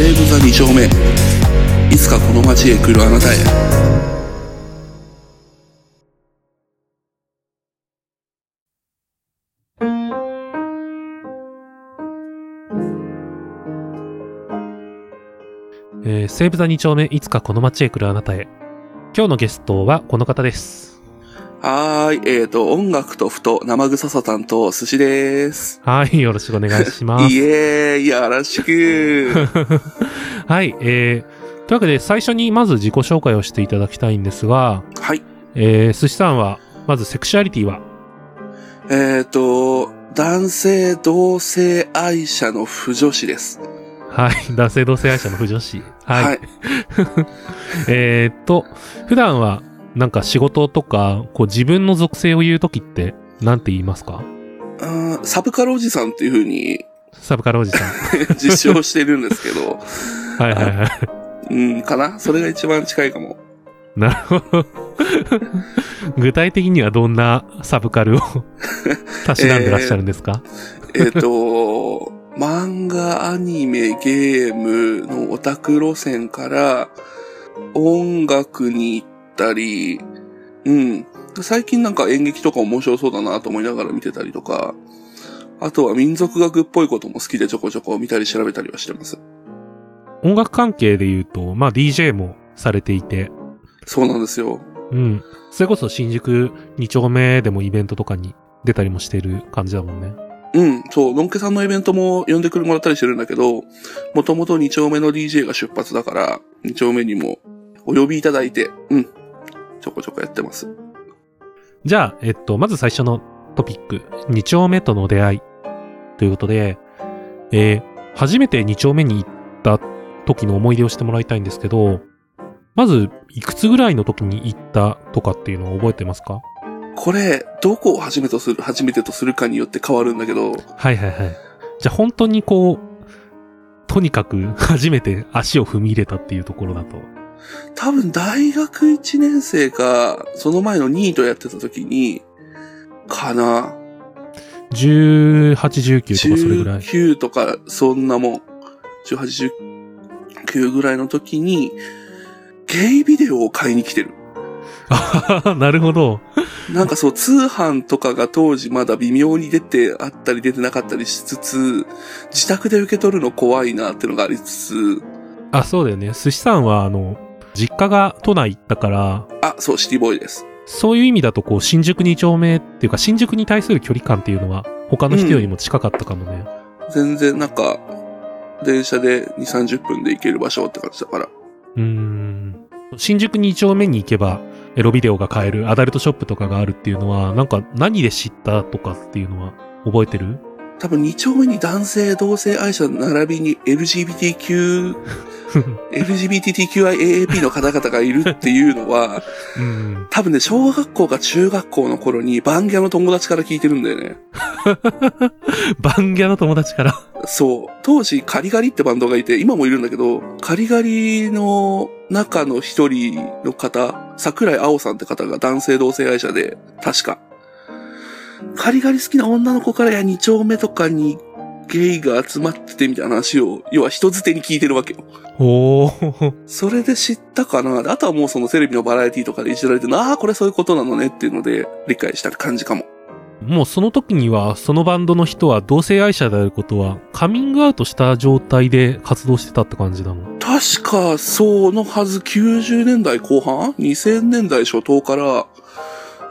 西武座2丁目いつかこの街へ来るあなたへえー、西武座2丁目、いつかこの街へ来るあなたへ。今日のゲストはこの方です。はーいえーと音楽とふと生臭さ担当寿司ですはい、よろしくお願いします。イエーイよろしく はい、えー、というわけで最初にまず自己紹介をしていただきたいんですが、はいえー、寿司さんは、まずセクシュアリティは？えーと男性同性愛者の不女子ですはい、男性同性愛者の不女子。はい。はい えーっと、普段は、なんか仕事とか、こう自分の属性を言うときって、なんて言いますか？うんサブカルおじさんっていう風にサブカルおじさん。実証してるんですけど、はいはいはい。うん、かな？それが一番近いかも。なるほど。具体的にはどんなサブカルを たしなんでらっしゃるんですか、えっと、漫画、アニメ、ゲームのオタク路線から音楽に行ったり、うん。最近なんか演劇とか面白そうだなと思いながら見てたりとか、あとは民族学っぽいことも好きでちょこちょこ見たり調べたりはしてます。音楽関係で言うと、まあ DJ もされていて、そうなんですよ。うん。それこそ新宿2丁目でもイベントとかに出たりもしてる感じだもんね。うん、そう、のんけさんのイベントも呼んでくれもらったりしてるんだけど、もともと2丁目の DJ が出発だから、2丁目にもお呼びいただいて、うん、ちょこちょこやってます。じゃあ、えっと、まず最初のトピック、2丁目との出会いということで、えー初めて2丁目に行った時の思い出をしてもらいたいんですけど、まず、いくつぐらいの時に行ったとかっていうのを覚えてますか？これ、どこを初めとする、初めてとするかによって変わるんだけど、はいはいはい。じゃあ本当にこう、とにかく初めて足を踏み入れたっていうところだと。多分大学1年生か、その前のニートやってた時に、かな。18、19とかそれぐらい。19とか、そんなもん。18、19ぐらいの時に、ゲイビデオを買いに来てる。あ なるほど。なんかそう、通販とかが当時まだ微妙に出てあったり出てなかったりしつつ、自宅で受け取るの怖いなってのがありつつ、あ、そうだよね。寿司さんは、あの、実家が都内だから、あ、そう、シティボーイです。そういう意味だと、こう、新宿2丁目っていうか、新宿に対する距離感っていうのは、他の人よりも近かったかもね。全然なんか、電車で2、30分で行ける場所って感じだから。うーん。新宿2丁目に行けば、エロビデオが買える、アダルトショップとかがあるっていうのは、なんか何で知ったとかっていうのは、覚えてる？多分2丁目に男性、同性愛者並びに LGBTQ、LGBTQIAAP の方々がいるっていうのは、うん。多分ね、小学校か中学校の頃にバンギャの友達から聞いてるんだよね。バンギャの友達から？そう。当時、カリガリってバンドがいて、今もいるんだけど、カリガリの中の一人の方、桜井青さんって方が男性同性愛者で、確か。カリガリ好きな女の子からや二丁目とかにゲイが集まっててみたいな話を、要は人づてに聞いてるわけよ。おー。それで知ったかな？あとはもうそのテレビのバラエティとかでいじられてるああ、これそういうことなのねっていうので理解した感じかも。もうその時には、そのバンドの人は同性愛者であることは、カミングアウトした状態で活動してたって感じなの。確か、そのはず、90年代後半 ?2000 年代初頭から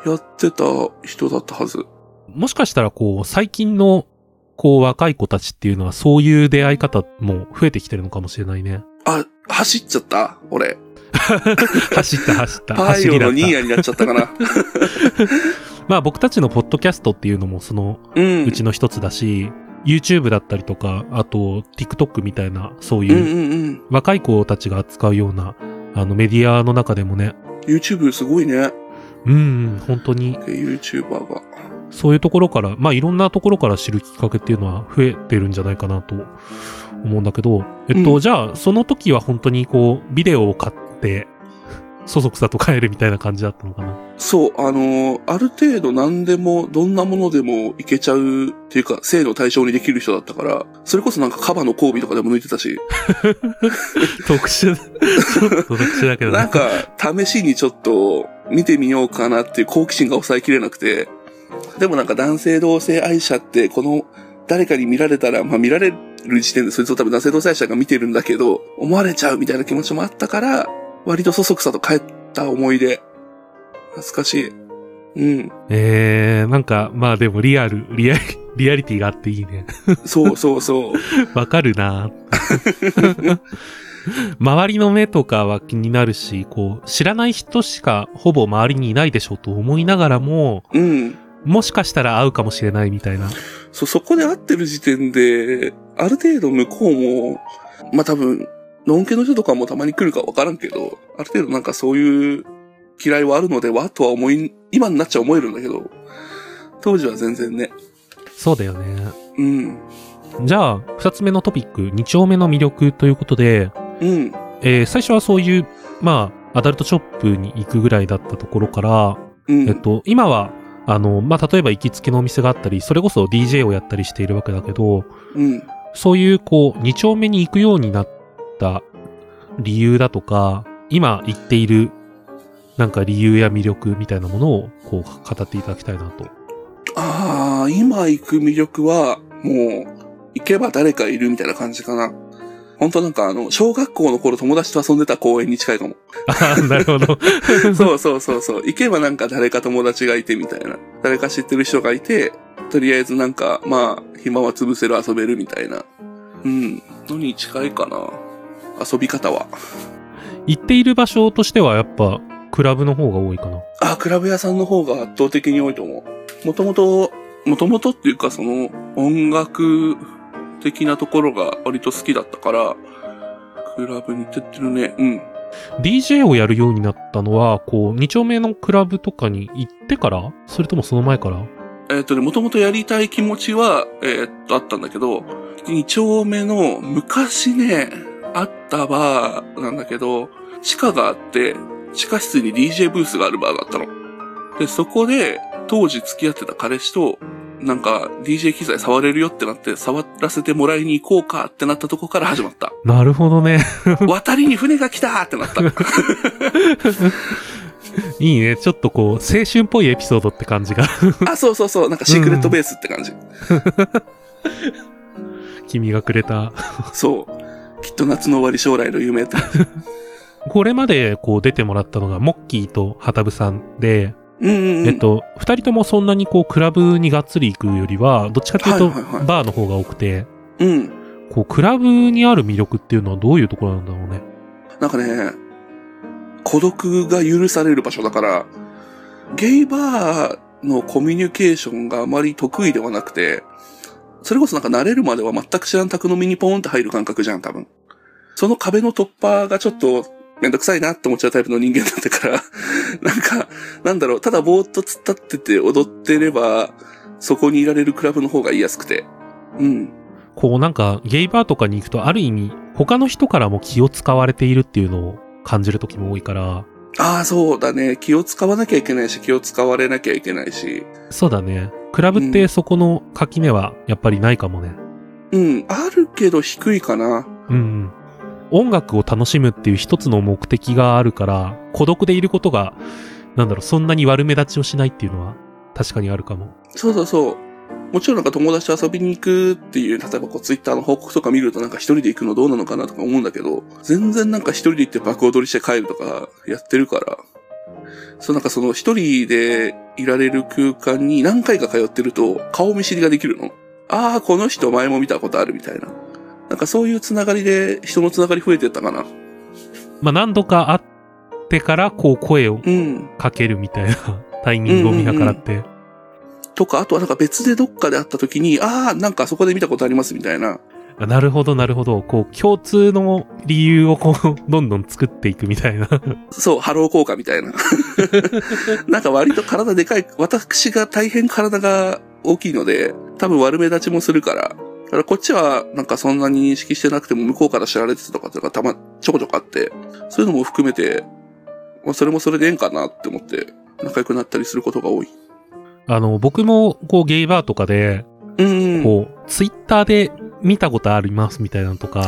やってた人だったはず。もしかしたら、こう、最近の、こう、若い子たちっていうのは、そういう出会い方も増えてきてるのかもしれないね。あ、走っちゃった？俺。走った走った。パイ走りだったオのニー。ヤになっちゃったかな。まあ僕たちのポッドキャストっていうのもそのうん。うちの一つだし、YouTube だったりとか、あと TikTok みたいな、そううんいううんうん。若い子たちが扱うような、あのメディアの中でもね、YouTube すごいね。うんうん、本当に YouTuber が。そういうところから、まあいろんなところから知るきっかけっていうのは増えてるんじゃないかなと思うんだけど、えっと、うん。じゃあその時は本当にこう、ビデオを買って、そそくさと帰るみたいな感じだったのかな？そう、あのーある程度何でも、どんなものでもいけちゃうっていうか、性の対象にできる人だったから、それこそなんかカバの交尾とかでも抜いてたし、特殊、特殊だけどね。なんか、試しにちょっと見てみようかなっていう好奇心が抑えきれなくて、でもなんか男性同性愛者って、この、誰かに見られたら、まあ見られる時点でそいつを多分男性同性愛者が見てるんだけど、思われちゃうみたいな気持ちもあったから、割とそそくさと帰った思い出。懐かしい。うん。えー、なんか、まあでもリアル、リアリ、リアリティがあっていいね。そうそうそう。わかるな周りの目とかは気になるし、こう、知らない人しかほぼ周りにいないでしょうと思いながらも、うん。もしかしたら会うかもしれないみたいな。そ、そこで会ってる時点で、ある程度向こうも、まあ、多分、のんけの人とかもたまに来るかわからんけど、ある程度なんかそういう嫌いはあるのではとは思い、今になっちゃ思えるんだけど、当時は全然ね。そうだよね。うん。じゃあ、二つ目のトピック、二丁目の魅力ということで、うん。えー最初はそういう、まあ、アダルトショップに行くぐらいだったところから、うん。えっと、今は、あの、まあ、例えば行きつけのお店があったり、それこそ DJ をやったりしているわけだけど、うん。そういう、こう、二丁目に行くようになった理由だとか、今言っている、なんか理由や魅力みたいなものを、こう、語っていただきたいなと。ああ、今行く魅力は、もう、行けば誰かいるみたいな感じかな。本当なんかあの、小学校の頃友達と遊んでた公園に近いかも。ああ、なるほど。そうそうそうそう。行けばなんか誰か友達がいてみたいな。誰か知ってる人がいて、とりあえずなんか、まあ、暇は潰せる遊べるみたいな。うん。のに近いかな。遊び方は。行っている場所としては、やっぱ、クラブの方が多いかな。あ、クラブ屋さんの方が圧倒的に多いと思う。もともと、もともとっていうかその、音楽的なところが割と好きだったから、クラブに行ってってるね。うん。DJ をやるようになったのは、こう、二丁目のクラブとかに行ってから？それともその前から？えっ、とね、もともとやりたい気持ちは、えーっと、あったんだけど、二丁目の昔ね、あったバーなんだけど、地下があって、地下室に DJ ブースがあるバーがあったの。で、そこで、当時付き合ってた彼氏と、なんか、DJ 機材触れるよってなって、触らせてもらいに行こうかってなったとこから始まった。なるほどね。渡りに船が来たってなった。いいね。ちょっとこう、青春っぽいエピソードって感じが。あ、そうそうそう、なんかシークレットベースって感じ。君がくれた。そう。きっと夏の終わり将来の夢って。これまでこう出てもらったのが、モッキーとハタブさんで、うんうんうん。えっと、二人ともそんなにこう、クラブにがっつり行くよりは、どっちかというと、バーの方が多くて、うん。こう、クラブにある魅力っていうのはどういうところなんだろうね。なんかね、孤独が許される場所だから、ゲイバーのコミュニケーションがあまり得意ではなくて、それこそなんか慣れるまでは全く知らん宅飲みにポーンって入る感覚じゃん、多分。その壁の突破がちょっとめんどくさいなって思っちゃうタイプの人間だったから、なんか、なんだろう、ただぼーっと突っ立ってて踊ってれば、そこにいられるクラブの方が言いやすくて。うん。こうなんか、ゲイバーとかに行くと、ある意味、他の人からも気を使われているっていうのを感じる時も多いから、ああ、そうだね。気を使わなきゃいけないし、気を使われなきゃいけないし。そうだね。クラブってそこの垣根はやっぱりないかもね。うん、あるけど低いかな。うんうん。音楽を楽しむっていう一つの目的があるから、孤独でいることが、なんだろう、そんなに悪目立ちをしないっていうのは、確かにあるかも。そうそうそう。もちろんなんか友達と遊びに行くっていう、例えばこうツイッターの報告とか見るとなんか一人で行くのどうなのかなとか思うんだけど、全然なんか一人で行って爆踊りして帰るとかやってるから、そうなんかその一人でいられる空間に何回か通ってると顔見知りができるの。ああ、この人前も見たことあるみたいな。なんかそういうつながりで人のつながり増えてったかな。まあ何度か会ってから、こう声をうん。かけるみたいなタイミングを見計らって。とか、あとはなんか別でどっかで会った時に、ああ、なんかそこで見たことありますみたいな。あなるほど、なるほど。こう、共通の理由をこう、どんどん作っていくみたいな。そう、ハロー効果みたいな。なんか割と体でかい、私が大変体が大きいので、多分悪目立ちもするから。だからこっちはなんかそんなに認識してなくても向こうから知られてたとかっていうのがたま、ちょこちょこあって、そういうのも含めて、まあ、それもそれでええんかなって思って、仲良くなったりすることが多い。あの、僕も、こう、ゲイバーとかで、うん。こう、ツイッターで見たことありますみたいなのとか、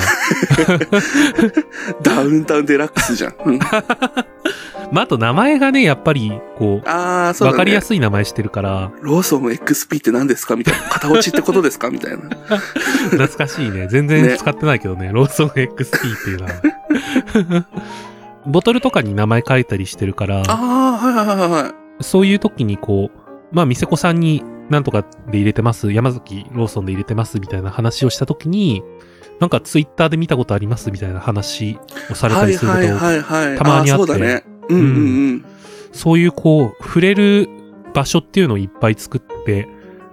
ダウンタウンデラックスじゃん。うん、まあ、あと名前がね、やっぱり、こああ、う、そうだね。わかりやすい名前してるから、ローソン XP って何ですかみたいな。片落ちってことですかみたいな。懐かしいね。全然使ってないけどね、ローソン XP っていうのは。ボトルとかに名前書いたりしてるから、ああ、はいはいはいはい。そういう時にこう、まあ、店子さんになんとかで入れてます、山崎ローソンで入れてますみたいな話をした時に、なんかツイッターで見たことありますみたいな話をされたはいりすること。たまにあってーそうだね。うんうんうん。そういうこう、触れる場所っていうのをいっぱい作って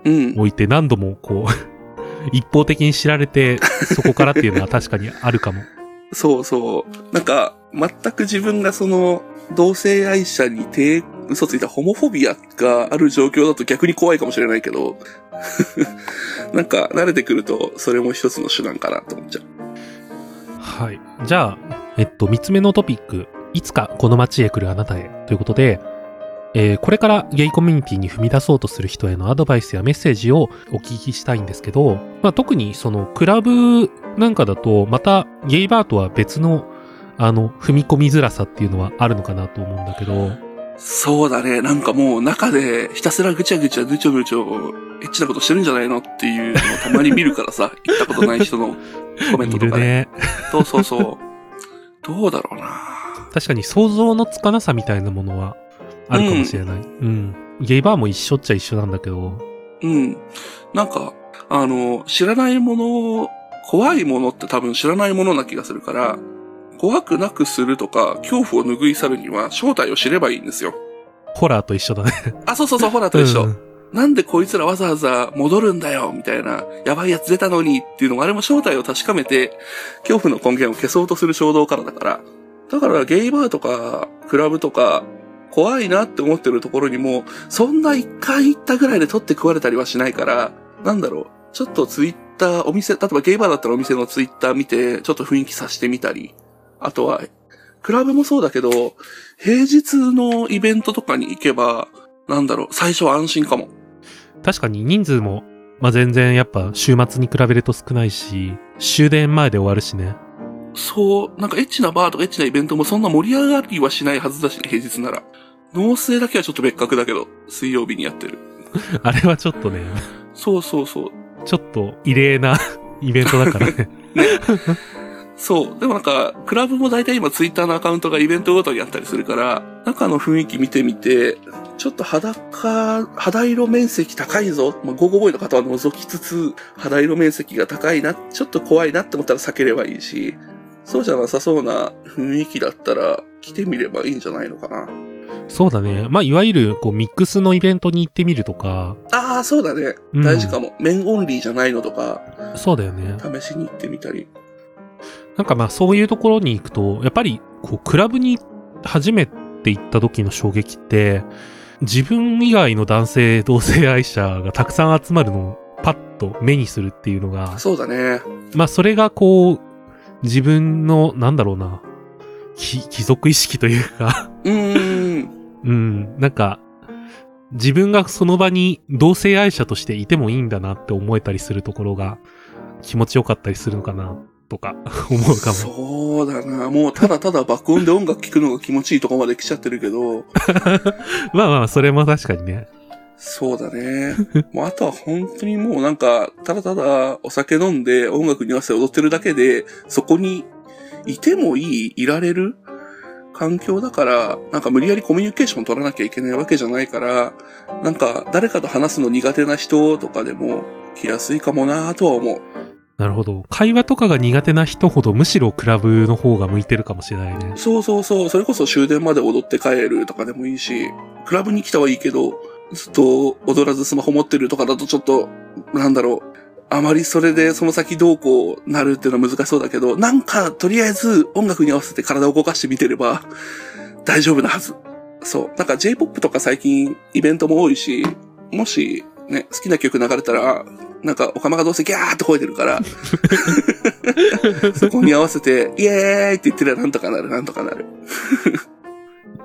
うん。おいて、何度もこう、一方的に知られて、そこからっていうのは確かにあるかも。そうそう。なんか、全く自分がその、同性愛者に手、嘘ついたホモフォビアがある状況だと逆に怖いかもしれないけど、なんか慣れてくると、それも一つの手段かなと思っちゃう。はい。じゃあ、えっと、三つ目のトピック、いつかこの街へ来るあなたへということで、えーこれからゲイコミュニティに踏み出そうとする人へのアドバイスやメッセージをお聞きしたいんですけど、まあ、特にそのクラブなんかだと、またゲイバーとは別の、あの、踏み込みづらさっていうのはあるのかなと思うんだけど、そうだね。なんかもう中でひたすらぐちゃぐちゃぐちょぐちょ、エッチなことしてるんじゃないのっていうのをたまに見るからさ、行ったことない人のコメントとか。ね。そうそうそう。どうだろうな。確かに想像のつかなさみたいなものはあるかもしれない。うん。ゲイバーも一緒っちゃ一緒なんだけど、うん。なんか、あの、知らないもの、怖いものって多分知らないものな気がするから、怖くなくするとか、恐怖を拭い去るには正体を知ればいいんですよ。ホラーと一緒だね。あ、そうそうそう、ホラーと一緒。うんなんでこいつらわざわざ戻るんだよみたいな、やばいやつ出たのにっていうのもあれも正体を確かめて、恐怖の根源を消そうとする衝動からだから。だからゲイバーとか、クラブとか、怖いなって思ってるところにも、そんな一回行ったぐらいで取って食われたりはしないから、なんだろう。ちょっとツイッター、お店、例えばゲイバーだったらお店のツイッター見て、ちょっと雰囲気さしてみたり。あとは、クラブもそうだけど、平日のイベントとかに行けば、なんだろう、最初は安心かも。確かに人数も、まあ、全然やっぱ週末に比べると少ないし、終電前で終わるしね。そう、なんかエッチなバーとかエッチなイベントもそんな盛り上がりはしないはずだしね、平日なら。農政だけはちょっと別格だけど、水曜日にやってる。あれはちょっとね、そうそうそう。ちょっと異例な イベントだからね。そう。でもなんか、クラブも大体今ツイッターのアカウントがイベントごとにあったりするから、中の雰囲気見てみて、ちょっと裸、肌色面積高いぞ。まあ、ゴーゴーボーイの方は覗きつつ、肌色面積が高いな、ちょっと怖いなって思ったら避ければいいし、そうじゃなさそうな雰囲気だったら、来てみればいいんじゃないのかな。そうだね。まあ、いわゆる、こう、ミックスのイベントに行ってみるとか、ああ、そうだね。うん大事かも。面オンリーじゃないのとか、そうだよね。試しに行ってみたり。なんかまあ、そういうところに行くと、やっぱり、こう、クラブに初めて行った時の衝撃って、自分以外の男性同性愛者がたくさん集まるのをパッと目にするっていうのが、そうだね。まあそれがこう、自分の、なんだろうな、き貴族意識というか、うーん。うん、なんか、自分がその場に同性愛者としていてもいいんだなって思えたりするところが気持ちよかったりするのかな、とか 思うかも。そうだな。もうただただ爆音で音楽聴くのが気持ちいいとこまで来ちゃってるけど、まあまあ、それも確かにね。そうだね。もうあとは本当にもうなんか、ただただお酒飲んで音楽に合わせて踊ってるだけで、そこにいてもいい、いられる環境だから、なんか無理やりコミュニケーション取らなきゃいけないわけじゃないから、なんか誰かと話すの苦手な人とかでも来やすいかもなとは思う。なるほど。会話とかが苦手な人ほどむしろクラブの方が向いてるかもしれないね。そうそうそう。それこそ終電まで踊って帰るとかでもいいし、クラブに来たはいいけど、ずっと踊らずスマホ持ってるとかだとちょっと、なんだろう。あまりそれでその先どうこうなるっていうのは難しそうだけど、なんかとりあえず音楽に合わせて体を動かしてみてれば大丈夫なはず。そう。なんか J-POP とか最近イベントも多いし、もしね、好きな曲流れたら、なんか、おかまがどうせギャーって吠えてるから、そこに合わせて、イエーイって言ってりゃなんとかなる、なんとかなる。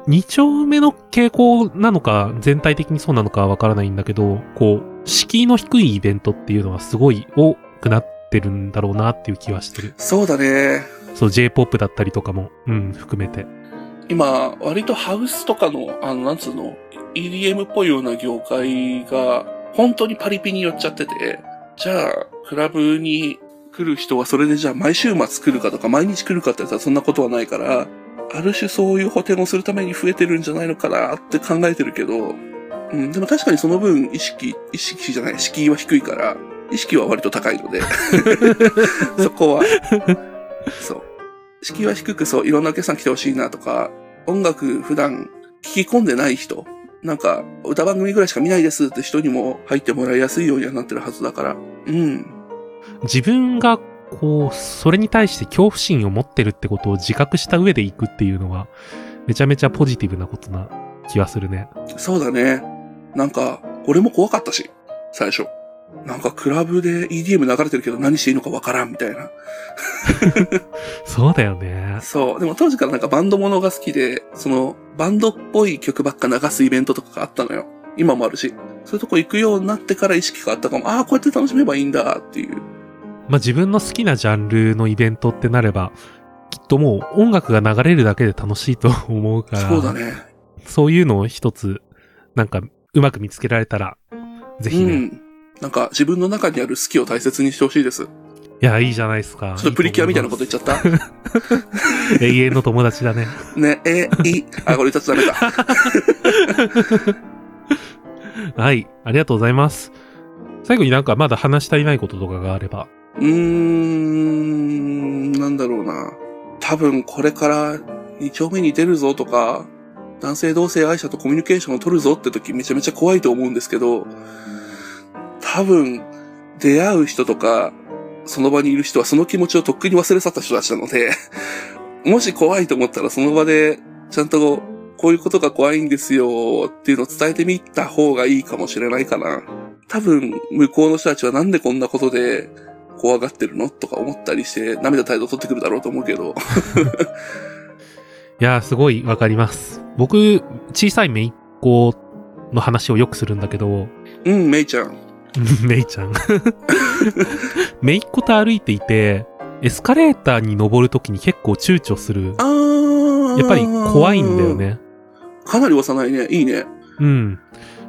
2丁目の傾向なのか、全体的にそうなのかはわからないんだけど、こう、敷居の低いイベントっていうのはすごい多くなってるんだろうなっていう気はしてる。そうだね。そう、J-POP だったりとかも、うん、含めて。今、割とハウスとかの、あの、なんつうの、EDM っぽいような業界が、本当にパリピに寄っちゃってて、じゃあ、クラブに来る人はそれでじゃあ毎週末来るかとか毎日来るかって言ったらそんなことはないから、ある種そういう補填をするために増えてるんじゃないのかなって考えてるけど、うん、でも確かにその分意識、意識じゃない、敷居は低いから、意識は割と高いので、そこは、そう。敷居は低くそう、いろんなお客さん来てほしいなとか、音楽普段聞き込んでない人、なんか歌番組ぐらいしか見ないですって人にも入ってもらいやすいようにはなってるはずだから、うん。自分が、こう、それに対して恐怖心を持ってるってことを自覚した上で行くっていうのは、めちゃめちゃポジティブなことな気はするね。そうだね。なんか、俺も怖かったし、最初。なんかクラブで EDM 流れてるけど何していいのかわからんみたいな。そうだよね。そう。でも当時からなんかバンドものが好きで、そのバンドっぽい曲ばっか流すイベントとかがあったのよ。今もあるし。そういうとこ行くようになってから意識があったかも。ああ、こうやって楽しめばいいんだっていう。まあ、自分の好きなジャンルのイベントってなれば、きっともう音楽が流れるだけで楽しいと思うから、そうだね。そういうのを一つ、なんか、うまく見つけられたら、ぜひね。いうん。なんか自分の中にある好きを大切にしてほしいです。ちょや、いいじゃないですか。っとプリキュアみたいなこと言っちゃった。永遠の友達だね。ね、え、い、あ、これ言ったとダメか。はい。ありがとうございます。最後になんかまだ話したいないこととかがあれば。うーん、なんだろうな。多分これから2丁目に出るぞとか、男性同性愛者とコミュニケーションを取るぞって時めちゃめちゃ怖いと思うんですけど、多分出会う人とか、その場にいる人はその気持ちをとっくに忘れ去った人たちなので、もし怖いと思ったらその場でちゃんとこういうことが怖いんですよっていうのを伝えてみた方がいいかもしれないかな。多分向こうの人たちはなんでこんなことで怖がってるのとか思ったりして涙態度取ってくるだろうと思うけど。いやー、すごいわかります。僕、小さい姪っ子の話をよくするんだけど、うん、めいちゃん。メイちゃん。姪っ子と歩いていて、エスカレーターに登るときに結構躊躇する。あー。やっぱり怖いんだよ。ね。かなり幼いね。いいね。うん。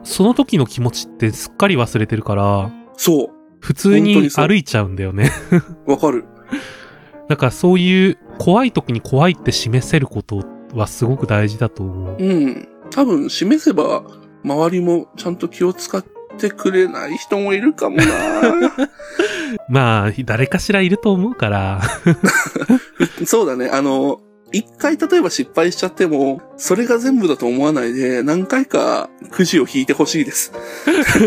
その時の気持ちってすっかり忘れてるから、そ普通に歩いちゃうんだよね。う。わかる。だからそういう怖い時に怖いって示せることはすごく大事だと思う。うん。多分、示せば、周りもちゃんと気を使ってくれない人もいるかもな まあ、誰かしらいると思うから、そうだね。あの、一回例えば失敗しちゃっても、それが全部だと思わないで、何回かくじを引いてほしいです。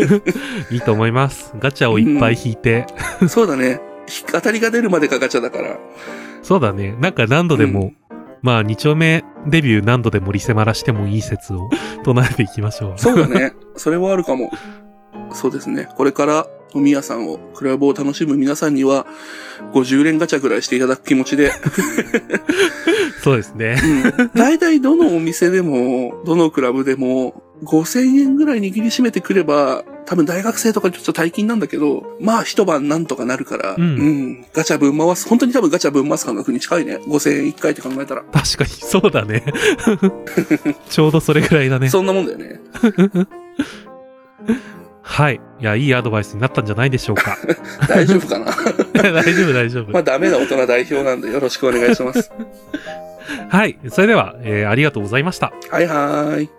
いいと思います。ガチャをいっぱい引いて。そうだね。ひ当たりが出るまでがガチャだから。そうだね。なんか何度でも、まあ、二丁目デビュー何度でもリセマラしてもいい説を唱えていきましょう。そうだね。それはあるかも。そうですね。これから飲み屋さんを、クラブを楽しむ皆さんには、50連ガチャぐらいしていただく気持ちで、そうですね。うん。大体どのお店でも、どのクラブでも、5000円ぐらい握りしめてくれば、多分大学生とかちょっと大金なんだけど、まあ一晩なんとかなるから、うんうん。ガチャ分回す。本当に多分ガチャ分回す感覚に近いね。5000円1回って考えたら。確かに、そうだね。ちょうどそれぐらいだね。そんなもんだよね。はい。いや、いいアドバイスになったんじゃないでしょうか。大丈夫かな？大丈夫、大丈夫。まあダメな大人代表なんでよろしくお願いします。はい。それでは、えーありがとうございました。はいはーい。